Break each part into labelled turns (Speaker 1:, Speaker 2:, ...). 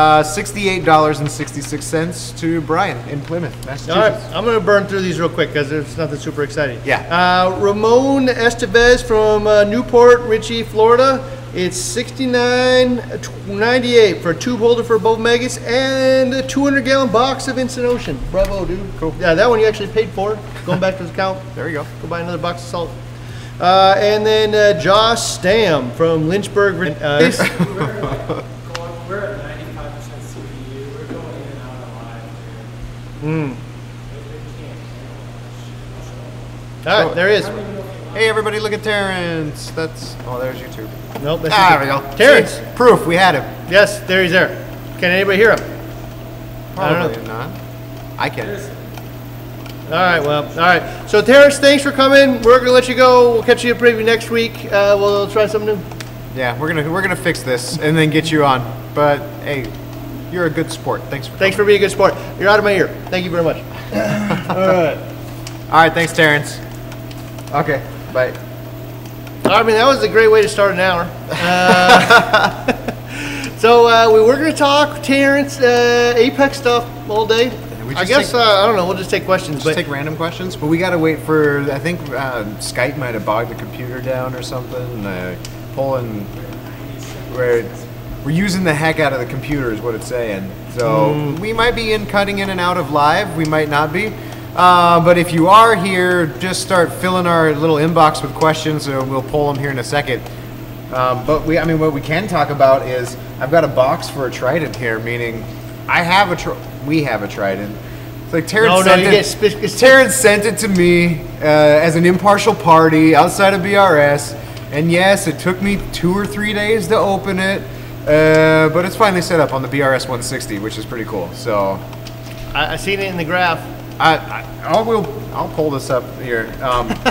Speaker 1: Uh, sixty-eight dollars and sixty-six cents to Brian in Plymouth, Massachusetts.
Speaker 2: All right, I'm gonna burn through these real quick because there's nothing super exciting.
Speaker 1: Yeah.
Speaker 2: Uh, Ramon Estevez from uh, New Port Richey, Florida. It's 69.98 for a tube holder for both Megas and a 200 gallon box of Instant Ocean. Bravo, dude.
Speaker 1: Cool.
Speaker 2: Yeah, that one you actually paid for. Going back to his account.
Speaker 1: There you go.
Speaker 2: Go buy another box of salt. Uh, and then uh, Josh Stam from Lynchburg. Vir- Uh,
Speaker 3: We're, we're at 95% CPU. We're going in and out of live.
Speaker 2: All right, there he is.
Speaker 1: Hey everybody, look at Terrence. That's oh, there's YouTube.
Speaker 2: Nope, that's
Speaker 1: Ah, there we go.
Speaker 2: Terrence.
Speaker 1: See? proof. We had him.
Speaker 2: Yes, there he's there. Can anybody hear him? I don't know.
Speaker 1: Probably not. I can.
Speaker 2: All right, well, all right. So, Terrence, thanks for coming. We're gonna let you go. We'll catch you up maybe next week. Uh, we'll try something new.
Speaker 1: Yeah, we're gonna we're gonna fix this and then get you on. But hey, you're a good sport. Thanks for.
Speaker 2: Thanks for being a good sport. You're out of my ear. Thank you very much. all right.
Speaker 1: All right, thanks, Terrence. Okay, bye.
Speaker 2: I mean, that was a great way to start an hour. Uh, so uh, we were going to talk Terrence uh, Apex stuff all day. I guess
Speaker 1: take-
Speaker 2: uh, I don't know. We'll just take questions.
Speaker 1: Just
Speaker 2: but
Speaker 1: take random questions, but we gotta wait for. I think uh, Skype might have bogged the computer down or something. Uh, pulling, we're we're using the heck out of the computer is what it's saying. So we might be in cutting in and out of live. We might not be. Uh, but if you are here, just start filling our little inbox with questions, and we'll pull them here in a second. Um, but we, I mean, what we can talk about is I've got a box for a trident here, meaning I have a, tr- we have a trident. It's like Terrence
Speaker 2: No, no,
Speaker 1: sent
Speaker 2: you
Speaker 1: it. Terrence sent it to me uh, as an impartial party outside of BRS, and yes, it took me two or three days to open it, uh, but it's finally set up on the BRS 160, which is pretty cool. So
Speaker 2: I, I seen it in the graph.
Speaker 1: I, I I'll will I'll pull this up here. Um,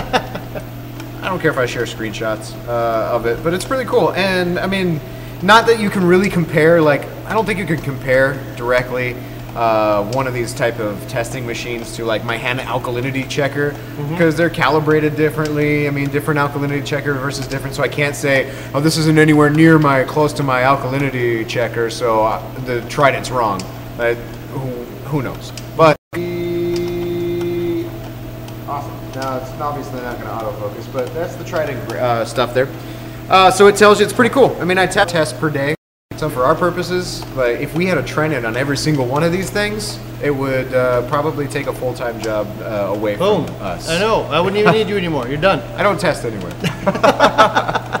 Speaker 1: I don't care if I share screenshots uh, of it, but it's pretty cool. And I mean, not that you can really compare. Like, I don't think you can compare directly uh, one of these type of testing machines to like my Hanna alkalinity checker because they're calibrated differently. I mean, different alkalinity checker versus different. So I can't say, oh, this isn't anywhere near my close to my alkalinity checker, so uh, the Trident's wrong. Uh, who, who knows? But Awesome. Now it's obviously not going to autofocus, but that's the Trident uh, stuff there. Uh, so it tells you it's pretty cool. I mean, I test per day. So for our purposes, like if we had a Trident on every single one of these things, it would uh, probably take a full-time job uh, away
Speaker 2: Boom.
Speaker 1: from us.
Speaker 2: I know. I wouldn't even need you anymore. You're done.
Speaker 1: I don't test anywhere.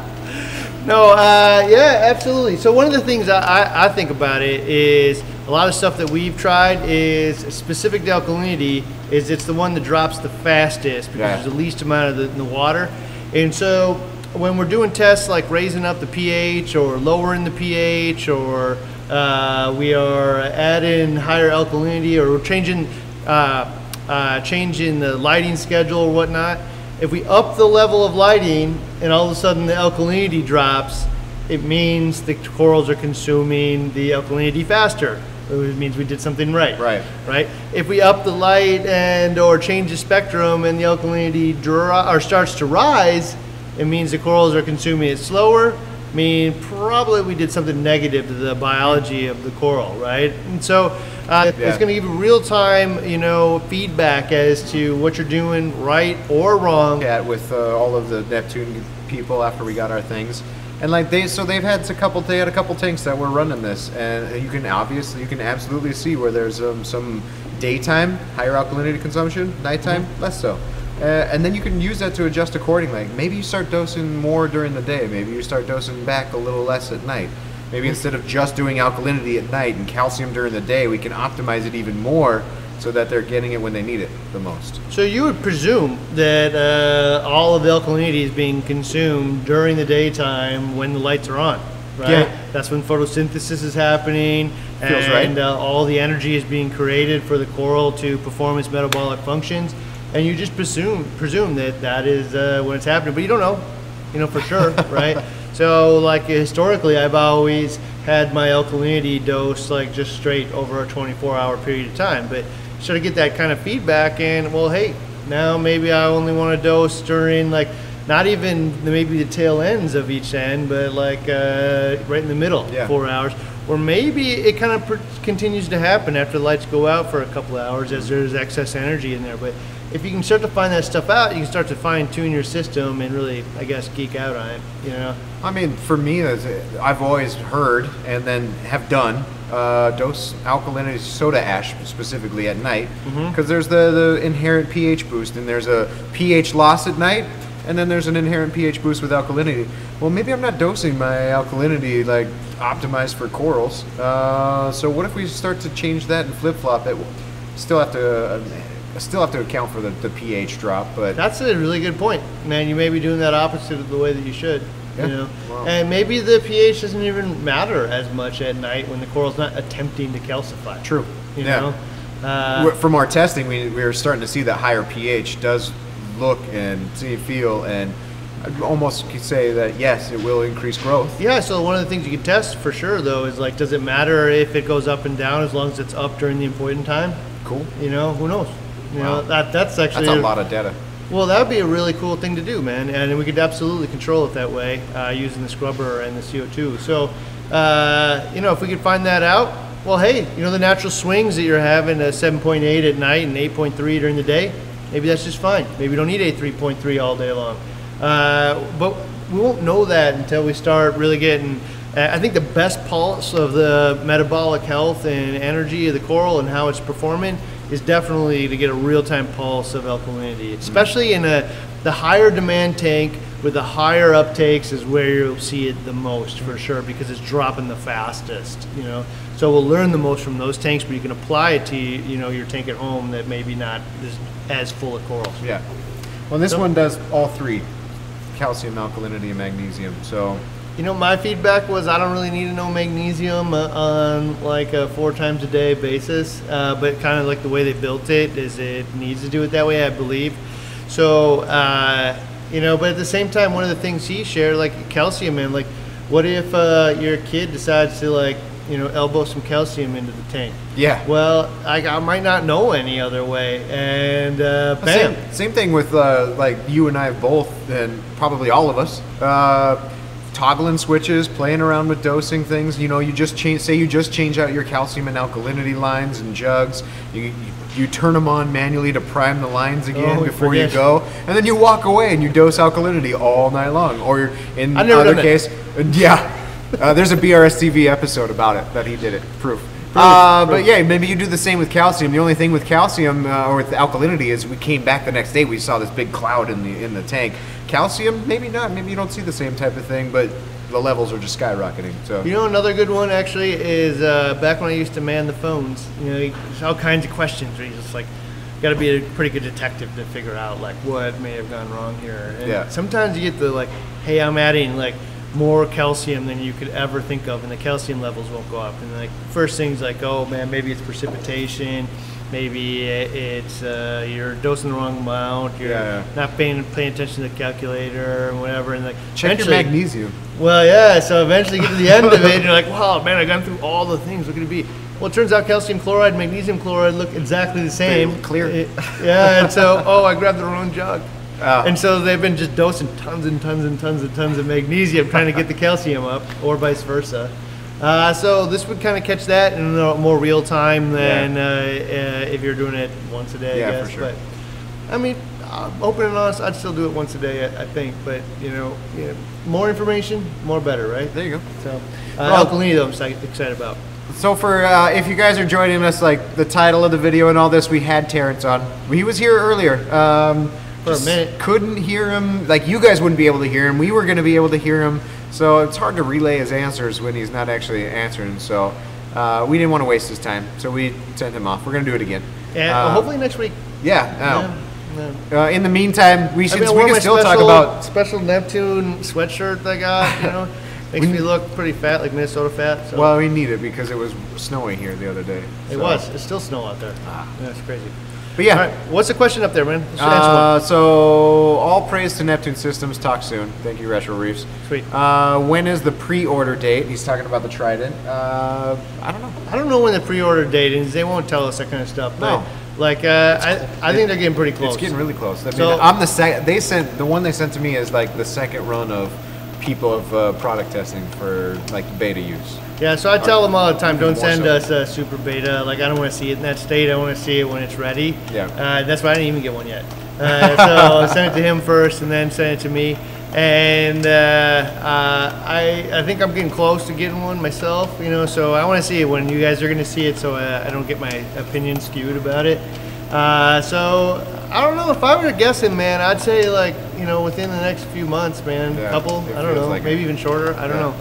Speaker 2: No, uh, yeah, absolutely. So one of the things I, I, I think about it is a lot of stuff that we've tried is specific to alkalinity is it's the one that drops the fastest because
Speaker 1: Yeah.
Speaker 2: there's the least amount of the, in the water. And so when we're doing tests like raising up the pH or lowering the pH or uh, we are adding higher alkalinity or we're changing uh, uh, changing the lighting schedule or whatnot, if we up the level of lighting and all of a sudden the alkalinity drops, it means the corals are consuming the alkalinity faster. It means we did something right.
Speaker 1: Right.
Speaker 2: Right. If we up the light and or change the spectrum and the alkalinity dro- or starts to rise, it means the corals are consuming it slower. I mean, probably we did something negative to the biology of the coral, right? And so uh,
Speaker 1: Yeah.
Speaker 2: it's going to give you real time, you know, feedback as to what you're doing right or wrong.
Speaker 1: at with uh, all of the Neptune people after we got our things. And like they, so they've had a couple. They had a couple tanks that were running this, and you can obviously, you can absolutely see where there's um, some daytime higher alkalinity consumption, nighttime less so. Uh, and then you can use that to adjust accordingly. Maybe you start dosing more during the day. Maybe you start dosing back a little less at night. Maybe instead of just doing alkalinity at night and calcium during the day, we can optimize it even more so that they're getting it when they need it the most.
Speaker 2: So you would presume that uh, all of the alkalinity is being consumed during the daytime when the lights are on, right?
Speaker 1: Yeah.
Speaker 2: That's when photosynthesis is happening,
Speaker 1: Feels right.
Speaker 2: and uh, all the energy is being created for the coral to perform its metabolic functions. And you just presume presume that that is uh, when it's happening, but you don't know, you know for sure, right? So like historically, I've always had my alkalinity dose like just straight over a 24-hour period of time, but sort of get that kind of feedback and well hey now maybe i only want to dose during like not even maybe the tail ends of each end but like uh, right in the middle
Speaker 1: Yeah.
Speaker 2: four hours or maybe it kind of per- continues to happen after the lights go out for a couple of hours as there's excess energy in there. But if you can start to find that stuff out, you can start to fine tune your system and really, I guess, geek out on it. You know.
Speaker 1: I mean, for me, I've always heard and then have done uh, dose alkalinity soda ash specifically at night because there's the, the inherent pH boost and there's a pH loss at night and then there's an inherent pH boost with alkalinity. Well, maybe I'm not dosing my alkalinity like optimized for corals. Uh, so what if we start to change that and flip flop it? Still have to. Uh, I still have to account for the, the pH drop, but
Speaker 2: That's a really good point, man. You may be doing that opposite of the way that you should.
Speaker 1: Yeah.
Speaker 2: You know,
Speaker 1: Wow.
Speaker 2: and maybe the pH doesn't even matter as much at night when the coral's not attempting to calcify.
Speaker 1: True.
Speaker 2: You
Speaker 1: Yeah.
Speaker 2: know, uh,
Speaker 1: from our testing, we, we are starting to see that higher pH does look and see, feel, and I'd almost could say that yes, it will increase growth.
Speaker 2: yeah. So one of the things you can test for sure, though, is like, does it matter if it goes up and down as long as it's up during the important time?
Speaker 1: Cool.
Speaker 2: You know, who knows? You
Speaker 1: Wow.
Speaker 2: know, that that's actually
Speaker 1: That's a lot of data.
Speaker 2: Well, that would be a really cool thing to do, man, and we could absolutely control it that way uh, using the scrubber and the CO2. So, uh, you know, if we could find that out, well, hey, you know, the natural swings that you're having at 7.8 at night and 8.3 during the day, maybe that's just fine. Maybe you don't need a 3.3 all day long. Uh, but we won't know that until we start really getting. I think the best pulse of the metabolic health and energy of the coral and how it's performing is definitely to get a real-time pulse of alkalinity, especially in a the higher demand tank with the higher uptakes is where you'll see it the most for sure because it's dropping the fastest. You know, so we'll learn the most from those tanks, but you can apply it to you know your tank at home that maybe not is as full of corals.
Speaker 1: Yeah. Well, this
Speaker 2: So-
Speaker 1: one does all three: calcium, alkalinity, and magnesium. So
Speaker 2: You know, my feedback was I don't really need to know magnesium uh, on like a four times a day basis, uh, but kind of like the way they built it is it needs to do it that way, I believe. So, uh, you know, but at the same time, one of the things he shared, like calcium, man, like what if uh, your kid decides to like, you know, elbow some calcium into the tank?
Speaker 1: yeah.
Speaker 2: Well, I, I might not know any other way, and uh, bam.
Speaker 1: Same, same thing with uh, like you and I both, and probably all of us. Uh, toggling switches, playing around with dosing things. You know, you just change. Say you just change out your calcium and alkalinity lines and jugs. You, you, turn them on manually to prime the lines again
Speaker 2: Oh,
Speaker 1: before you go, and then you walk away and you dose alkalinity all night long. Or in
Speaker 2: I've
Speaker 1: other case, yeah. Uh, there's a BRS TV episode about it that he did it. Proof. Uh, but yeah, maybe you do the same with calcium. The only thing with calcium uh, or with alkalinity is we came back the next day, we saw this big cloud in the in the tank. Calcium, maybe not. Maybe you don't see the same type of thing, but the levels are just skyrocketing. So
Speaker 2: You know, another good one actually is uh, back when I used to man the phones. You know, there's all kinds of questions where you just like got to be a pretty good detective to figure out like what may have gone wrong here. And
Speaker 1: Yeah.
Speaker 2: Sometimes you get the like, hey, I'm adding like more calcium than you could ever think of, and the calcium levels won't go up. And like first things like, oh man, maybe it's precipitation. Maybe it's uh, you're dosing the wrong amount. You're
Speaker 1: Yeah,
Speaker 2: not paying paying attention to the calculator and whatever. And like
Speaker 1: check your magnesium.
Speaker 2: well, yeah. So eventually, you get to the end of it, and you're like, "Wow, man, I got through all the things. What could it be?" Well, it turns out calcium chloride, magnesium chloride look exactly the same.
Speaker 1: look clear.
Speaker 2: It- yeah, and so, oh, I grabbed the wrong jug.
Speaker 1: Oh.
Speaker 2: And so they've been just dosing tons and tons and tons and tons of magnesium, trying to get the calcium up, or vice versa. Uh, so this would kind of catch that in a more real time than uh, uh, if you're doing it once a day.
Speaker 1: Yeah,
Speaker 2: I
Speaker 1: for
Speaker 2: guess.
Speaker 1: sure.
Speaker 2: But I mean, uh, open and honest, I'd still do it once a day. I, I think, but you know, yeah, more information, more better, right?
Speaker 1: There you go.
Speaker 2: So, uh,
Speaker 1: Well-
Speaker 2: alkalinity, though, I'm excited about.
Speaker 1: So for uh, if you guys are joining us, like the title of the video and all this, we had Terrence on. He was here earlier. Um,
Speaker 2: For a minute.
Speaker 1: couldn't hear him. Like you guys wouldn't be able to hear him. We were going to be able to hear him. So it's hard to relay his answers when he's not actually answering. So uh, we didn't want to waste his time. So we sent him off. We're going to do it again.
Speaker 2: And
Speaker 1: Uh,
Speaker 2: hopefully next week.
Speaker 1: Yeah.
Speaker 2: Yeah,
Speaker 1: no.
Speaker 2: yeah.
Speaker 1: Uh, in the meantime, we
Speaker 2: I
Speaker 1: should
Speaker 2: mean,
Speaker 1: we can still talk about.
Speaker 2: special Neptune sweatshirt I got. You know, makes me look pretty fat, like Minnesota fat. So.
Speaker 1: Well, we need it because it was snowy here the other day.
Speaker 2: it
Speaker 1: so-
Speaker 2: was. It's still snow out there. Ah, That's crazy.
Speaker 1: But yeah.
Speaker 2: Right, what's the question up there, man? Let's answer one.
Speaker 1: Uh, so all praise to Neptune Systems. Talk soon. Thank you, Retro Reefs.
Speaker 2: Sweet.
Speaker 1: Uh, when is the pre-order date? He's talking about the Trident. Uh, I don't know.
Speaker 2: I don't know when the pre-order date is. They won't tell us that kind of stuff. But
Speaker 1: No.
Speaker 2: like, uh, I, I think they're getting pretty close.
Speaker 1: It's getting really close. I mean,
Speaker 2: So-
Speaker 1: I'm the sec- They sent the one they sent to me is like the second run of people of uh, product testing for like beta use.
Speaker 2: Yeah, so I tell them all the time, don't
Speaker 1: More
Speaker 2: send
Speaker 1: so.
Speaker 2: us a super beta. Like, I don't want to see it in that state. I want to see it when it's ready.
Speaker 1: Yeah.
Speaker 2: Uh, that's why I didn't even get one yet. Uh, so send it to him first, and then send it to me. And uh, uh, I, I think I'm getting close to getting one myself. You know, so I want to see it when you guys are going to see it, so uh, I don't get my opinion skewed about it. Uh, so I don't know if I were guessing, man. I'd say like you know within the next few months, man.
Speaker 1: Yeah,
Speaker 2: couple, I don't know.
Speaker 1: like it.
Speaker 2: maybe even shorter. I don't
Speaker 1: Yeah.
Speaker 2: know.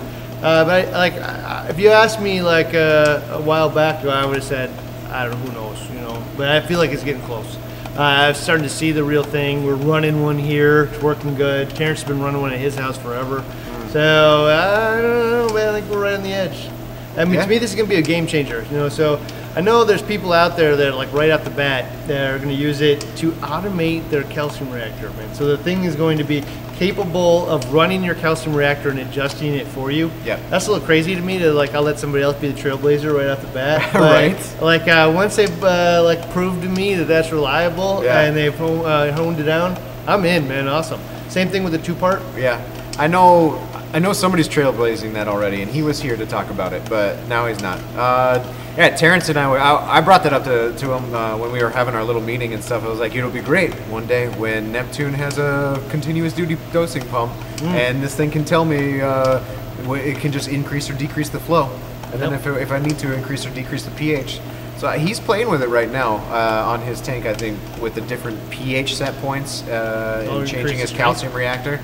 Speaker 2: Uh, but like, I- if you asked me like uh, a while back, I would have said, I don't know, who knows, you know. But I feel like it's getting close. Uh, I'm starting to see the real thing. We're running one here. It's working good. Terrence has been running one at his house forever.
Speaker 1: Mm.
Speaker 2: So I don't know, man. I think we're right on the edge. I mean,
Speaker 1: Yeah.
Speaker 2: to me, this is gonna be a game changer. You know, so I know there's people out there that are like right off the bat that are gonna use it to automate their calcium reactor, man. So the thing is going to be capable of running your calcium reactor and adjusting it for you.
Speaker 1: Yeah.
Speaker 2: That's a little crazy to me to like I'll let somebody else be the trailblazer right off the bat.
Speaker 1: Right.
Speaker 2: Like uh, once they've uh, like proved to me that that's reliable
Speaker 1: Yeah.
Speaker 2: and they've uh, honed it down, I'm in, man. Awesome. Same thing with the two part.
Speaker 1: Yeah, I know. I know somebody's trailblazing that already, and he was here to talk about it, but now he's not. Uh, yeah, Terrence and I, I, I brought that up to, to him uh, when we were having our little meeting and stuff. I was like, it'll be great one day when Neptune has a continuous duty dosing pump, and this thing can tell me uh, it can just increase or decrease the flow, and then
Speaker 2: Yep.
Speaker 1: if, if I need to increase or decrease the pH. So he's playing with it right now uh, on his tank, I think, with the different pH set points uh,
Speaker 2: Oh,
Speaker 1: and changing his calcium reactor.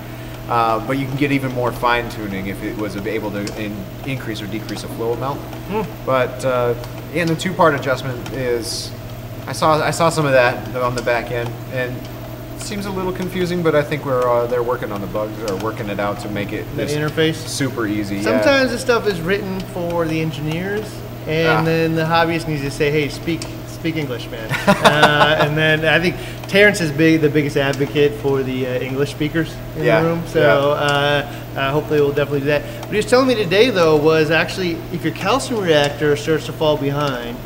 Speaker 1: Uh, but you can get even more fine tuning if it was able to in, increase or decrease the flow amount. But uh, and the two part adjustment is, I saw I saw some of that on the back end, and it seems a little confusing. But I think we're uh, they're working on the bugs or working it out to make it
Speaker 2: The interface.
Speaker 1: super easy. yeah.
Speaker 2: Sometimes this stuff is written for the engineers, and
Speaker 1: Ah.
Speaker 2: then the hobbyist needs to say, "Hey, speak speak English, man." uh, and then I think Terrence is big, the biggest advocate for the uh, English speakers in
Speaker 1: Yeah,
Speaker 2: the room. So
Speaker 1: yeah.
Speaker 2: uh, uh, hopefully we'll definitely do that. What he was telling me today, though, was actually if your calcium reactor starts to fall behind,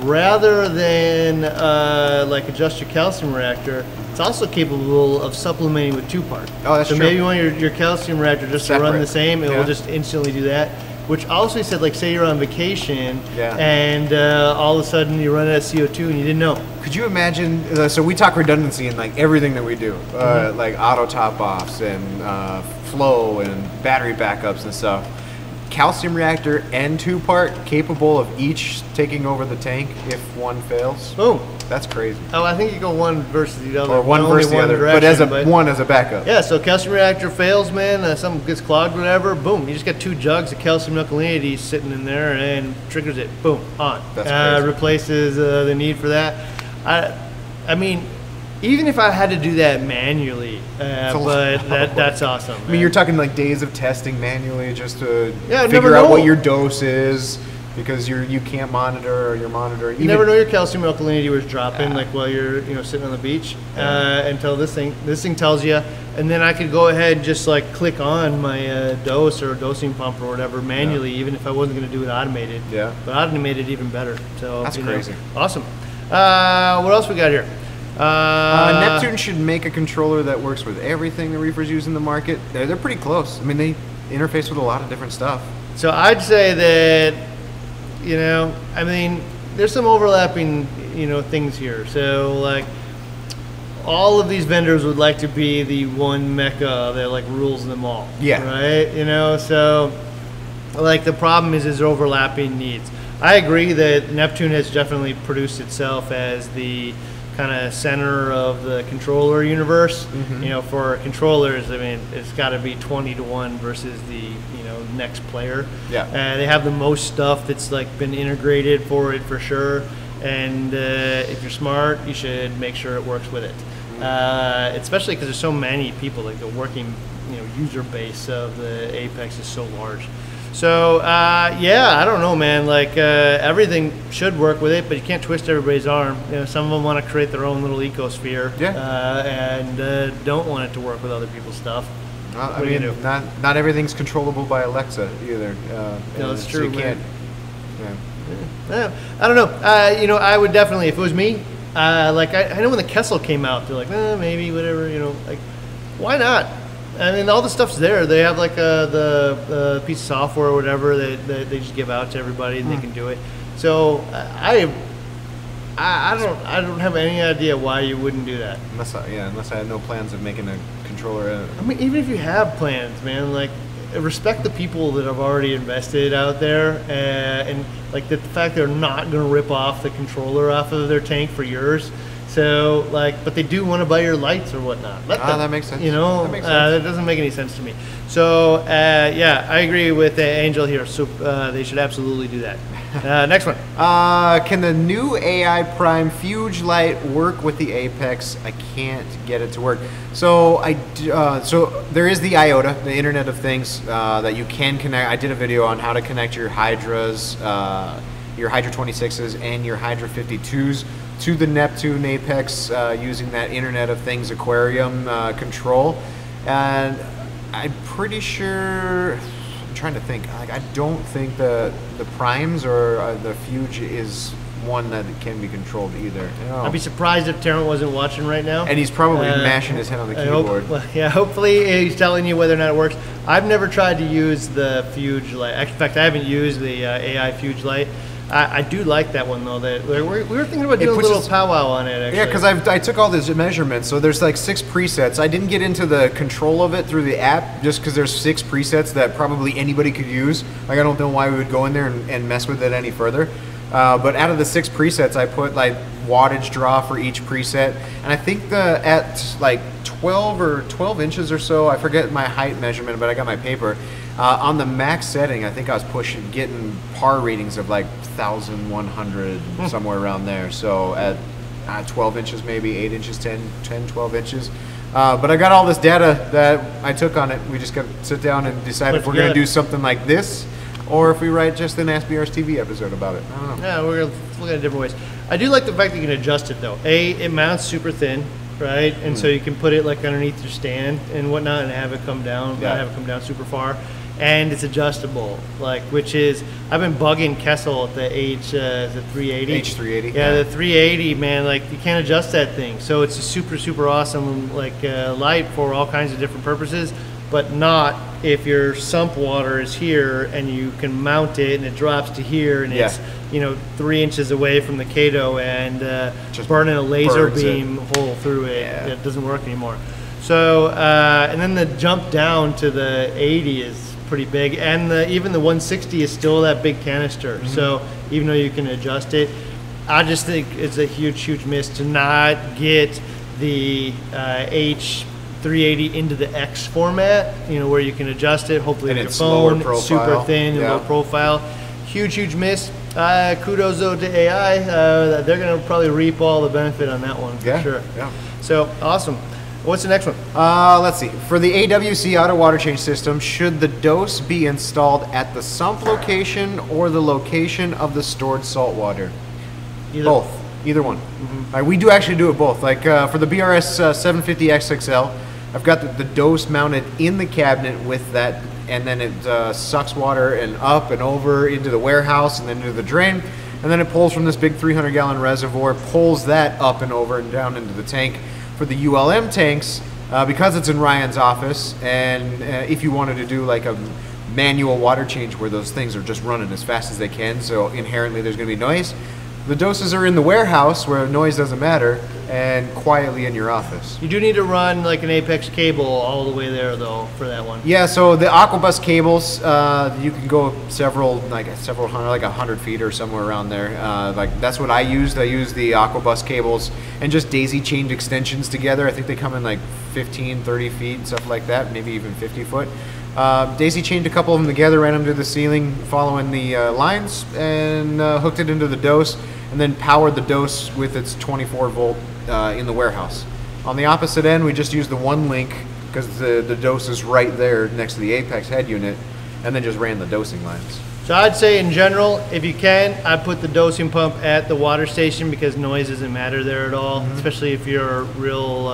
Speaker 2: rather than uh, like adjust your calcium reactor, it's also capable of supplementing with two part.
Speaker 1: Oh, that's
Speaker 2: so
Speaker 1: true.
Speaker 2: maybe you want your, your calcium reactor just to run the same, it
Speaker 1: Yeah.
Speaker 2: will just instantly do that. Which also said, like, say you're on vacation
Speaker 1: Yeah.
Speaker 2: and uh, all of a sudden you run out of CO2 and you didn't know.
Speaker 1: Could you imagine? Uh, so we talk redundancy in like everything that we do,
Speaker 2: Mm-hmm.
Speaker 1: uh, like auto top offs and uh, flow and battery backups and stuff. Calcium reactor and two part capable of each taking over the tank if one fails.
Speaker 2: Boom.
Speaker 1: That's crazy.
Speaker 2: Oh, I think you go one versus the other.
Speaker 1: Or one
Speaker 2: only
Speaker 1: versus the
Speaker 2: one
Speaker 1: other, but as a
Speaker 2: direction,
Speaker 1: one as a backup.
Speaker 2: Yeah, so calcium reactor fails, man. Uh, something gets clogged, whatever. Boom, you just got two jugs of calcium alkalinity sitting in there, and triggers it. Boom, on.
Speaker 1: That's
Speaker 2: uh,
Speaker 1: crazy.
Speaker 2: replaces uh, the need for that. I, I mean, even if I had to do that manually, uh, but that, that's awesome.
Speaker 1: I mean, you're talking like days of testing manually just to
Speaker 2: Yeah,
Speaker 1: figure out
Speaker 2: know.
Speaker 1: what your dose is because you're you can't monitor or you're monitoring.
Speaker 2: You never know your calcium alkalinity was dropping, like while you're you know sitting on the beach, uh, until this thing this thing tells you, and then I could go ahead and just like click on my uh, dose or dosing pump or whatever manually, even if I wasn't going to do it automated.
Speaker 1: Yeah.
Speaker 2: But automated even better. So
Speaker 1: That's
Speaker 2: you know,
Speaker 1: crazy.
Speaker 2: awesome. Uh, what else we got here? Uh,
Speaker 1: Uh, Neptune should make a controller that works with everything the reefers use in the market. They're, they're pretty close. I mean, they interface with a lot of different stuff.
Speaker 2: So I'd say that, you know, I mean, there's some overlapping, you know, things here. So like, all of these vendors would like to be the one mecca that like rules them all.
Speaker 1: Yeah.
Speaker 2: Right. You know, so like the problem is is overlapping needs. I agree that Neptune has definitely produced itself as the kind of center of the controller universe.
Speaker 1: Mm-hmm.
Speaker 2: You know, for controllers, I mean, it's got to be 20 to 1 versus the, you know, next player.
Speaker 1: Yeah.
Speaker 2: Uh, they have the most stuff that's like been integrated for it for sure. And uh, if you're smart, you should make sure it works with it.
Speaker 1: Mm-hmm.
Speaker 2: Uh, especially because there's so many people, like the working, you know, user base of the Apex is so large. So uh, yeah, I don't know, man. Like uh, everything should work with it, but you can't twist everybody's arm. You know, some of them want to create their own little ecosphere,
Speaker 1: Yeah.
Speaker 2: uh, and uh, don't want it to work with other people's stuff.
Speaker 1: Well, I
Speaker 2: What do you
Speaker 1: mean, not not everything's controllable by Alexa either. Uh,
Speaker 2: No, that's
Speaker 1: so
Speaker 2: true,
Speaker 1: You can't. Yeah.
Speaker 2: Yeah, I don't know. Uh, you know, I would definitely, if it was me, uh, like I, I know when the Kessil came out, they're like, eh, maybe whatever. You know, like why not? I mean, all the stuff's there. They have like a, the uh, piece of software or whatever that, that they just give out to everybody, and
Speaker 1: Hmm.
Speaker 2: they can do it. So uh, I, I, I don't, I don't have any idea why you wouldn't do that.
Speaker 1: Unless I, yeah, unless I had no plans of making a controller. Uh,
Speaker 2: I mean, even if you have plans, man, like respect the people that have already invested out there, uh, and like the, the fact they're not going to rip off the controller off of their tank for yours. So like, but they do want to buy your lights or whatnot. Let
Speaker 1: Ah,
Speaker 2: them,
Speaker 1: that makes sense.
Speaker 2: You know,
Speaker 1: That
Speaker 2: Uh, that doesn't make any sense to me. So uh, yeah, I agree with uh, Angel here. So uh, they should absolutely do that. Uh, next one.
Speaker 1: Uh, can the new AI Prime Fuge Light work with the Apex? I can't get it to work. So I, uh, so there is the IOTA, the Internet of Things, uh, that you can connect. I did a video on how to connect your Hydras, uh, your Hydra 26s, and your Hydra 52s to the Neptune Apex uh, using that Internet of Things aquarium uh, control, and I'm pretty sure. I'm trying to think. Like, I don't think the the primes or uh, the fuge is one that can be controlled either. Oh.
Speaker 2: I'd be surprised if Terrence wasn't watching right now.
Speaker 1: and he's probably
Speaker 2: Uh,
Speaker 1: mashing his head on the
Speaker 2: I hope-
Speaker 1: keyboard.
Speaker 2: well, yeah, hopefully he's telling you whether or not it works. I've never tried to use the Fuge light. In fact, I haven't used the uh, AI Fuge light. I, I do like that one though. That we were, we were thinking about doing a little
Speaker 1: us-
Speaker 2: powwow on it. Actually.
Speaker 1: Yeah, because I I took all these measurements. So there's like six presets. I didn't get into the control of it through the app just because there's six presets that probably anybody could use. Like I don't know why we would go in there and, and mess with it any further. Uh, but out of the six presets, I put like wattage draw for each preset, and I think the at like 12 or 12 inches or so. I forget my height measurement, but I got my paper. Uh, on the max setting, I think I was pushing getting par readings of like 1,100 somewhere around there. So at uh, 12 inches, maybe 8 inches, 10, 10 12 inches. Uh, but I got all this data that I took on it. We just got to sit down and decide if we're going to do something like this or if we write just an SBR's TV episode about it. I don't know.
Speaker 2: Yeah, we're gonna look at it different ways. I do like the fact that you can adjust it though. A, it mounts super thin, right? And
Speaker 1: Hmm.
Speaker 2: so you can put it like underneath your stand and whatnot, and have it come down,
Speaker 1: Yeah.
Speaker 2: not have it come down super far. And it's adjustable, like which is I've been bugging Kessil at the H uh, it 380
Speaker 1: H380,
Speaker 2: Yeah,
Speaker 1: yeah.
Speaker 2: the 380 man, like you can't adjust that thing. So it's a super super awesome like uh, light for all kinds of different purposes, but not if your sump water is here and you can mount it and it drops to here and
Speaker 1: Yeah.
Speaker 2: it's you know three inches away from the chaeto and uh,
Speaker 1: Just
Speaker 2: burning a laser
Speaker 1: burns it.
Speaker 2: beam hole through it.
Speaker 1: Yeah.
Speaker 2: It doesn't work anymore. So uh, and then the jump down to the 80 is pretty big, and the, even the 160 is still that big canister.
Speaker 1: Mm-hmm.
Speaker 2: So even though you can adjust it, I just think it's a huge, huge miss to not get the uh, H. 380 into the X format, you know, where you can adjust it. Hopefully,
Speaker 1: And
Speaker 2: with your phone, super thin, and
Speaker 1: Yeah.
Speaker 2: low profile. Huge, huge miss. Uh, kudos though to AI. Uh, they're gonna probably reap all the benefit on that one for
Speaker 1: Yeah,
Speaker 2: sure.
Speaker 1: yeah.
Speaker 2: So awesome. What's the next one?
Speaker 1: Uh, let's see. For the AWC auto water change system, should the dose be installed at the sump location or the location of the stored salt water?
Speaker 2: Either-
Speaker 1: Both. Either one. Uh, we do actually do it both. Like uh, for the BRS uh, 750 XXL, I've got the, the dose mounted in the cabinet with that, and then it uh, sucks water and up and over into the warehouse and then into the drain. And then it pulls from this big 300 gallon reservoir, pulls that up and over and down into the tank. For the ULM tanks, uh, because it's in Ryan's office, and uh, if you wanted to do like a manual water change where those things are just running as fast as they can, so inherently there's going to be noise. The doses are in the warehouse where noise doesn't matter, and quietly in your office.
Speaker 2: You do need to run like an Apex cable all the way there though for that one.
Speaker 1: Yeah, so the Aquabus cables, uh, you can go several, like several hundred, like a hundred feet or somewhere around there. Uh, like that's what I used. I used the Aquabus cables and just daisy chained extensions together. I think they come in like 15, 30 feet, stuff like that, maybe even 50 foot. Uh, daisy chained a couple of them together, ran them to the ceiling, following the uh, lines, and uh, hooked it into the dose, and then powered the dose with its 24 volt uh, in the warehouse. On the opposite end, we just used the one link because the, the dose is right there next to the Apex head unit, and then just ran the dosing lines.
Speaker 2: So I'd say in general, if you can, I'd put the dosing pump at the water station because noise doesn't matter there at all,
Speaker 1: Mm-hmm.
Speaker 2: especially if you're real uh,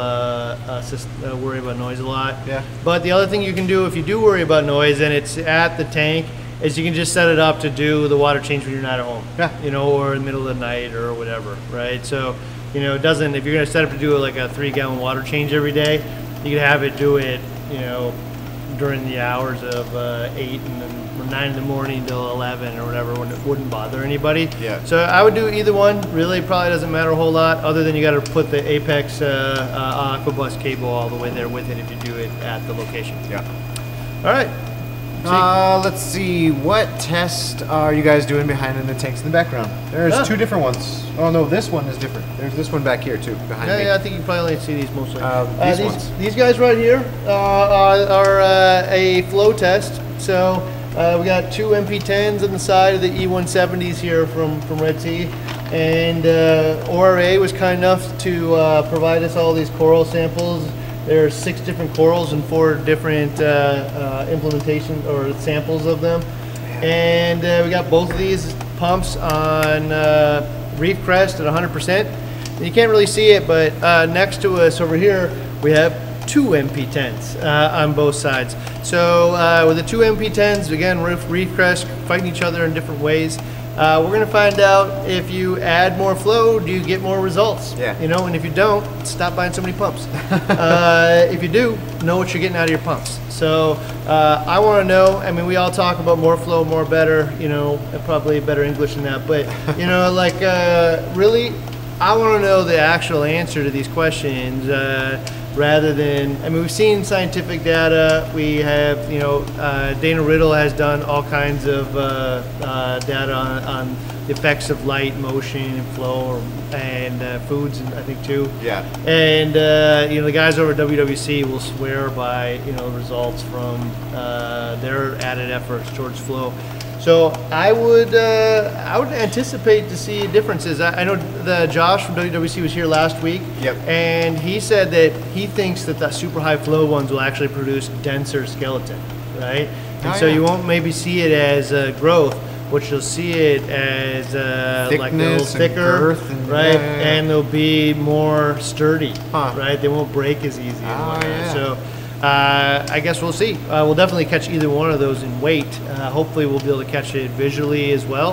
Speaker 2: uh, sys- uh, worried about noise a lot.
Speaker 1: Yeah.
Speaker 2: But the other thing you can do if you do worry about noise and it's at the tank is you can just set it up to do the water change when you're not at home.
Speaker 1: Yeah.
Speaker 2: You know, or in the middle of the night or whatever, right? So, you know, it doesn't, if you're going to set up to do like a three gallon water change every day, you can have it do it you know, during the hours of uh, eight and then from nine in the morning till eleven or whatever, when it wouldn't bother anybody.
Speaker 1: Yeah.
Speaker 2: So I would do either one. Really, probably doesn't matter a whole lot, other than you got to put the Apex uh, uh, Aquabus cable all the way there with it if you do it at the location.
Speaker 1: Yeah.
Speaker 2: All right.
Speaker 1: Uh, let's see. What test are you guys doing behind in the tanks in the background? There's
Speaker 2: Ah.
Speaker 1: two different ones. Oh no, this one is different. There's this one back here too, behind
Speaker 2: Yeah,
Speaker 1: me.
Speaker 2: yeah, I think you probably only see these mostly. Uh,
Speaker 1: these
Speaker 2: these,
Speaker 1: ones.
Speaker 2: these guys right here uh, are, are uh, a flow test. So uh, we got two MP10s on the side of the E170s here from, from Red Sea. And uh, ORA was kind enough to uh, provide us all these coral samples. There are six different corals and four different uh, uh, implementation or samples of them. And uh, we got both of these pumps on uh, Reef Crest at 100%. You can't really see it, but next to us over here, we have two MP10s uh, on both sides. So uh, with the two MP10s, again, Reef, Reef Crest fighting each other in different ways. Uh, we're gonna find out if you add more flow, do you get more results?
Speaker 1: Yeah.
Speaker 2: You know, and if you don't, stop buying so many pumps. uh, if you do, know what you're getting out of your pumps. So uh, I want to know. I mean, we all talk about more flow, more better. You know, probably better English than that. But you know, like uh, really, I want to know the actual answer to these questions. Rather than, I mean, we've seen scientific data. We have, you know, uh, Dana Riddle has done all kinds of uh, uh, data on, on the effects of light, motion, and flow, and uh, foods, and I think too.
Speaker 1: Yeah.
Speaker 2: And uh, you know, the guys over at WWC will swear by you know results from uh, their added efforts towards flow. So I would uh, I would anticipate to see differences. I, I know the Josh from WWC was here last week.
Speaker 1: Yep.
Speaker 2: And he said that he thinks that the super high flow ones will actually produce denser skeleton, right? And
Speaker 1: Oh,
Speaker 2: so
Speaker 1: yeah.
Speaker 2: you won't maybe see it as uh, growth, but you'll see it as uh, like a little thicker,
Speaker 1: and-
Speaker 2: right?
Speaker 1: yeah, yeah.
Speaker 2: And they'll be more sturdy,
Speaker 1: Huh.
Speaker 2: right? They won't break as easy.
Speaker 1: Oh, yeah.
Speaker 2: So uh, I guess we'll see. Uh, we'll definitely catch either one of those in weight. Uh, hopefully, we'll be able to catch it visually as well.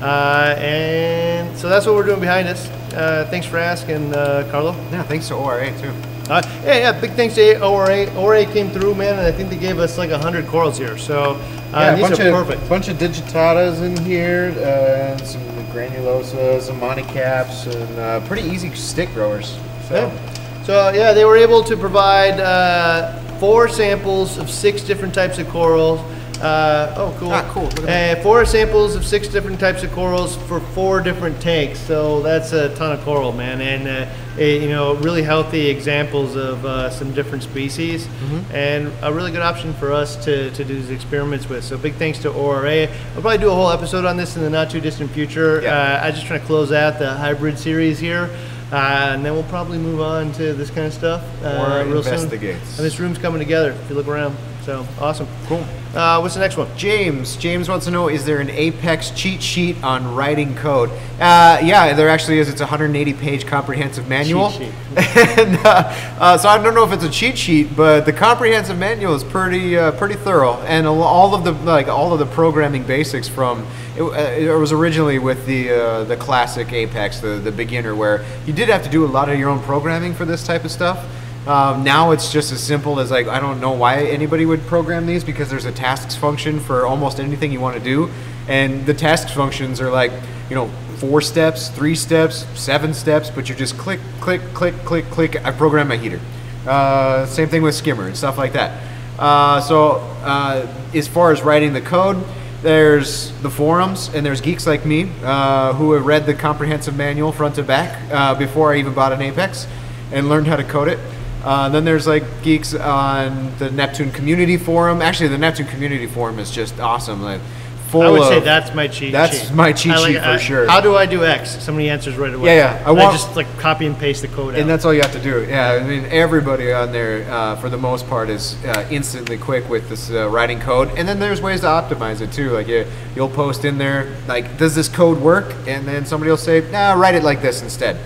Speaker 2: Uh, and so that's what we're doing behind us. Uh, thanks for asking, uh, Carlo.
Speaker 1: Yeah, thanks to ORA too.
Speaker 2: Uh, yeah, yeah, big thanks to ORA. ORA came through, man, and I think they gave us like 100 corals here. So uh,
Speaker 1: yeah, a
Speaker 2: these
Speaker 1: bunch
Speaker 2: are
Speaker 1: of
Speaker 2: perfect.
Speaker 1: bunch of digitatas in here, uh, and some granulosas, some monocaps, and uh, pretty easy stick growers. So
Speaker 2: Yeah. So yeah, they were able to provide uh, four samples of six different types of corals. Uh, oh, cool.
Speaker 1: Ah, cool.
Speaker 2: Uh, four samples of six different types of corals for four different tanks. So that's a ton of coral, man, and uh, eh, you know, really healthy examples of uh, some different species,
Speaker 1: Mm-hmm.
Speaker 2: and a really good option for us to, to do these experiments with. So big thanks to ORA. I'll probably do a whole episode on this in the not too distant future.
Speaker 1: Yeah.
Speaker 2: Uh, I'm just trying to close out the hybrid series here. Uh, and then we'll probably move on to this kind of stuff. Uh,
Speaker 1: Or
Speaker 2: real soon. And this room's coming together if you look around. So awesome.
Speaker 1: Cool.
Speaker 2: Uh, what's the next one?
Speaker 1: James, James wants to know: Is there an Apex cheat sheet on writing code? Uh, yeah, there actually is. It's a 180-page comprehensive manual.
Speaker 2: Cheat sheet.
Speaker 1: and, uh, uh, so I don't know if it's a cheat sheet, but the comprehensive manual is pretty uh, pretty thorough, and all of the like all of the programming basics from it, uh, it was originally with the uh, the classic Apex, the the beginner, where you did have to do a lot of your own programming for this type of stuff. Um, now it's just as simple as like I don't know why anybody would program these because there's a tasks function for almost anything you want to do, and the tasks functions are like you know four steps, three steps, seven steps, but you just click, click, click, click, click. I program my heater. Uh, same thing with skimmer and stuff like that. Uh, so uh, as far as writing the code, there's the forums and there's geeks like me uh, who have read the comprehensive manual front to back uh, before I even bought an Apex and learned how to code it. Uh, then there's like geeks on the Neptune community forum. Actually, the Neptune community forum is just awesome. Like full
Speaker 2: I would
Speaker 1: of
Speaker 2: say that's my cheat sheet.
Speaker 1: that's
Speaker 2: sheet.
Speaker 1: my cheat
Speaker 2: I like-
Speaker 1: sheet for
Speaker 2: I-
Speaker 1: sure.
Speaker 2: How do I do X? Somebody answers right away.
Speaker 1: Yeah, yeah. I
Speaker 2: I, just like copy and paste the code out.
Speaker 1: and that's all you have to do. Yeah, I mean everybody on there uh, for the most part is uh, instantly quick with this uh, writing code. And then there's ways to optimize it too. Like you, you'll post in there like, does this code work? And then somebody will say, nah, write it like this instead.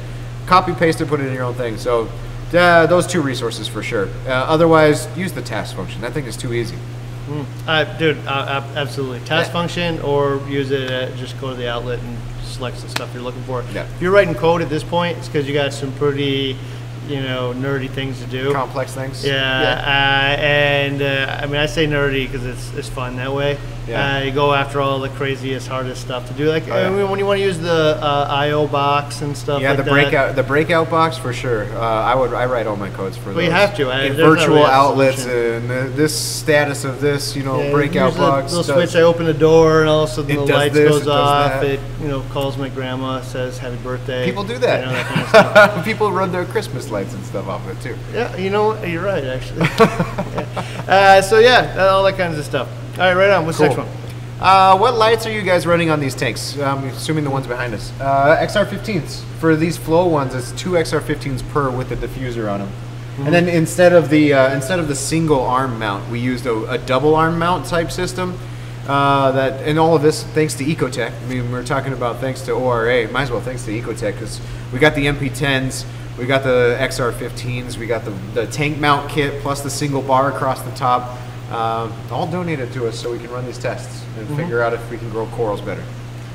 Speaker 1: Copy paste it, put it in your own thing. So uh, those two resources for sure. Uh, otherwise, use the task function. That thing is too easy.
Speaker 2: Uh, dude, uh, absolutely. Task
Speaker 1: Yeah.
Speaker 2: function or use it, uh, just go to the outlet and select the stuff you're looking for.
Speaker 1: Yeah.
Speaker 2: If you're writing code at this point, it's because you got some pretty you know nerdy things to do.
Speaker 1: Complex things.
Speaker 2: Yeah, Uh, and uh, I mean I say nerdy because it's it's fun that way.
Speaker 1: Yeah.
Speaker 2: Uh, you go after all the craziest, hardest stuff to do. Like
Speaker 1: Oh, yeah.
Speaker 2: I mean, when you want to use the uh, I/O box and stuff.
Speaker 1: Yeah,
Speaker 2: like
Speaker 1: the
Speaker 2: that.
Speaker 1: breakout the breakout box for sure. Uh, I would I write all my codes for
Speaker 2: you have to. I- there's not
Speaker 1: virtual
Speaker 2: really
Speaker 1: outlets and uh, this status of this, you know,
Speaker 2: Yeah,
Speaker 1: breakout
Speaker 2: the
Speaker 1: box.
Speaker 2: Little
Speaker 1: does-
Speaker 2: switch. I open the door, and all of a sudden the lights
Speaker 1: this,
Speaker 2: goes
Speaker 1: it
Speaker 2: off.
Speaker 1: that.
Speaker 2: It you know calls my grandma, says happy birthday.
Speaker 1: People do that.
Speaker 2: You know, that kind of stuff.
Speaker 1: People run their Christmas lights and stuff off it too.
Speaker 2: Yeah, you know? You're right, actually. Yeah. uh, so yeah, all that kinds of stuff. All right, right on. What's the
Speaker 1: Cool.
Speaker 2: next one?
Speaker 1: Uh, what lights are you guys running on these tanks? I'm assuming the ones behind us. Uh, XR15s. For these flow ones, it's two XR15s per with a diffuser on them. And then instead of the uh, instead of the single arm mount, we used a, a double arm mount type system. Uh, that and all of this thanks to Ecotech. I mean, we're talking about thanks to ORA. Might as well thanks to Ecotech because we got the MP10s, we got the XR15s, we got the, the tank mount kit plus the single bar across the top. Uh, all donated to us so we can run these tests and figure out if we can grow corals better.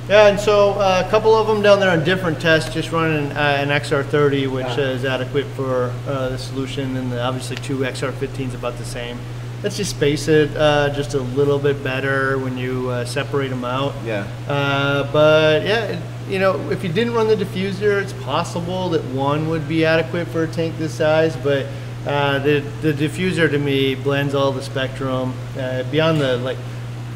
Speaker 2: Yeah, and so uh, a couple of them down there on different tests, just running uh, an XR30, which
Speaker 1: Yeah.
Speaker 2: is adequate for uh, the solution, and the, obviously two XR15s about the same. Let's just space it uh, just a little bit better when you uh, separate them out.
Speaker 1: Yeah.
Speaker 2: Uh, but yeah, it- you know, if you didn't run the diffuser, it's possible that one would be adequate for a tank this size. But uh, the the diffuser to me blends all the spectrum uh, beyond the like.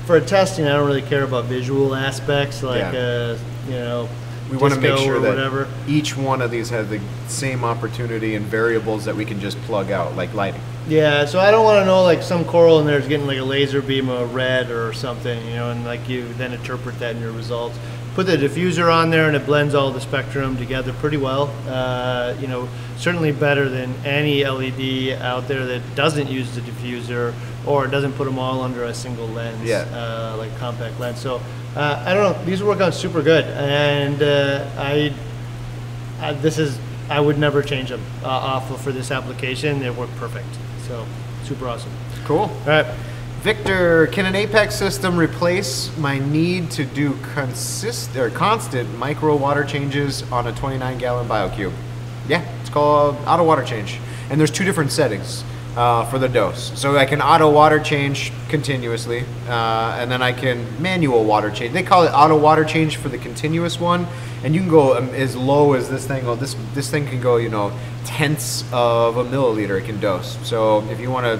Speaker 2: For testing, I don't really care about visual aspects like
Speaker 1: Yeah.
Speaker 2: uh, you know.
Speaker 1: We want to make sure that
Speaker 2: whatever.
Speaker 1: each one of these has the same opportunity and variables that we can just plug out, like lighting.
Speaker 2: Yeah, so I don't want to know like some coral in there is getting like a laser beam of red or something, you know, and like you then interpret that in your results. Put the diffuser on there and it blends all the spectrum together pretty well. Uh, you know, certainly better than any LED out there that doesn't use the diffuser or doesn't put them all under a single lens,
Speaker 1: Yeah.
Speaker 2: uh, like compact lens. So uh, I don't know, these work out super good, and uh, I uh, this is I would never change them uh, off for this application. They work perfect. So super awesome.
Speaker 1: Cool.
Speaker 2: All right.
Speaker 1: Victor, can an Apex system replace my need to do consist or constant micro water changes on a 29 gallon BioCube? Yeah, it's called auto water change, and there's two different settings uh, for the dose. So I can auto water change continuously, uh, and then I can manual water change. They call it auto water change for the continuous one, and you can go um, as low as this thing. Well, this this thing can go, you know, tenths of a milliliter it can dose. So if you want to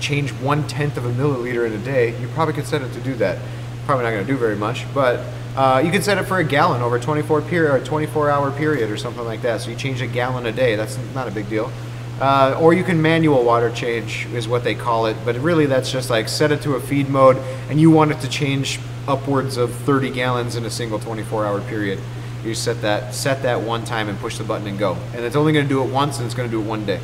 Speaker 1: change one tenth of a milliliter in a day, you probably could set it to do that. Probably not going to do very much, but uh, you can set it for a gallon over a 24 period or 24 hour period or something like that. So you change a gallon a day. That's not a big deal. Uh, or you can manual water change is what they call it, but really that's just like set it to a feed mode and you want it to change upwards of 30 gallons in a single 24 hour period. You set that set that one time and push the button and go, and it's only going to do it once and it's going to do it one day.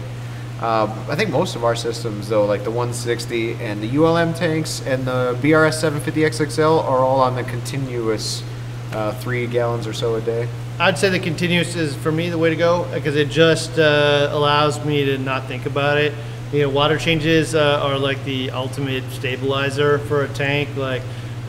Speaker 1: Uh, I think most of our systems, though, like the 160 and the ULM tanks and the BRS 750 XXL, are all on the continuous uh, three gallons or so a day.
Speaker 2: I'd say the continuous is for me the way to go because it just uh, allows me to not think about it. You know, water changes uh, are like the ultimate stabilizer for a tank. Like,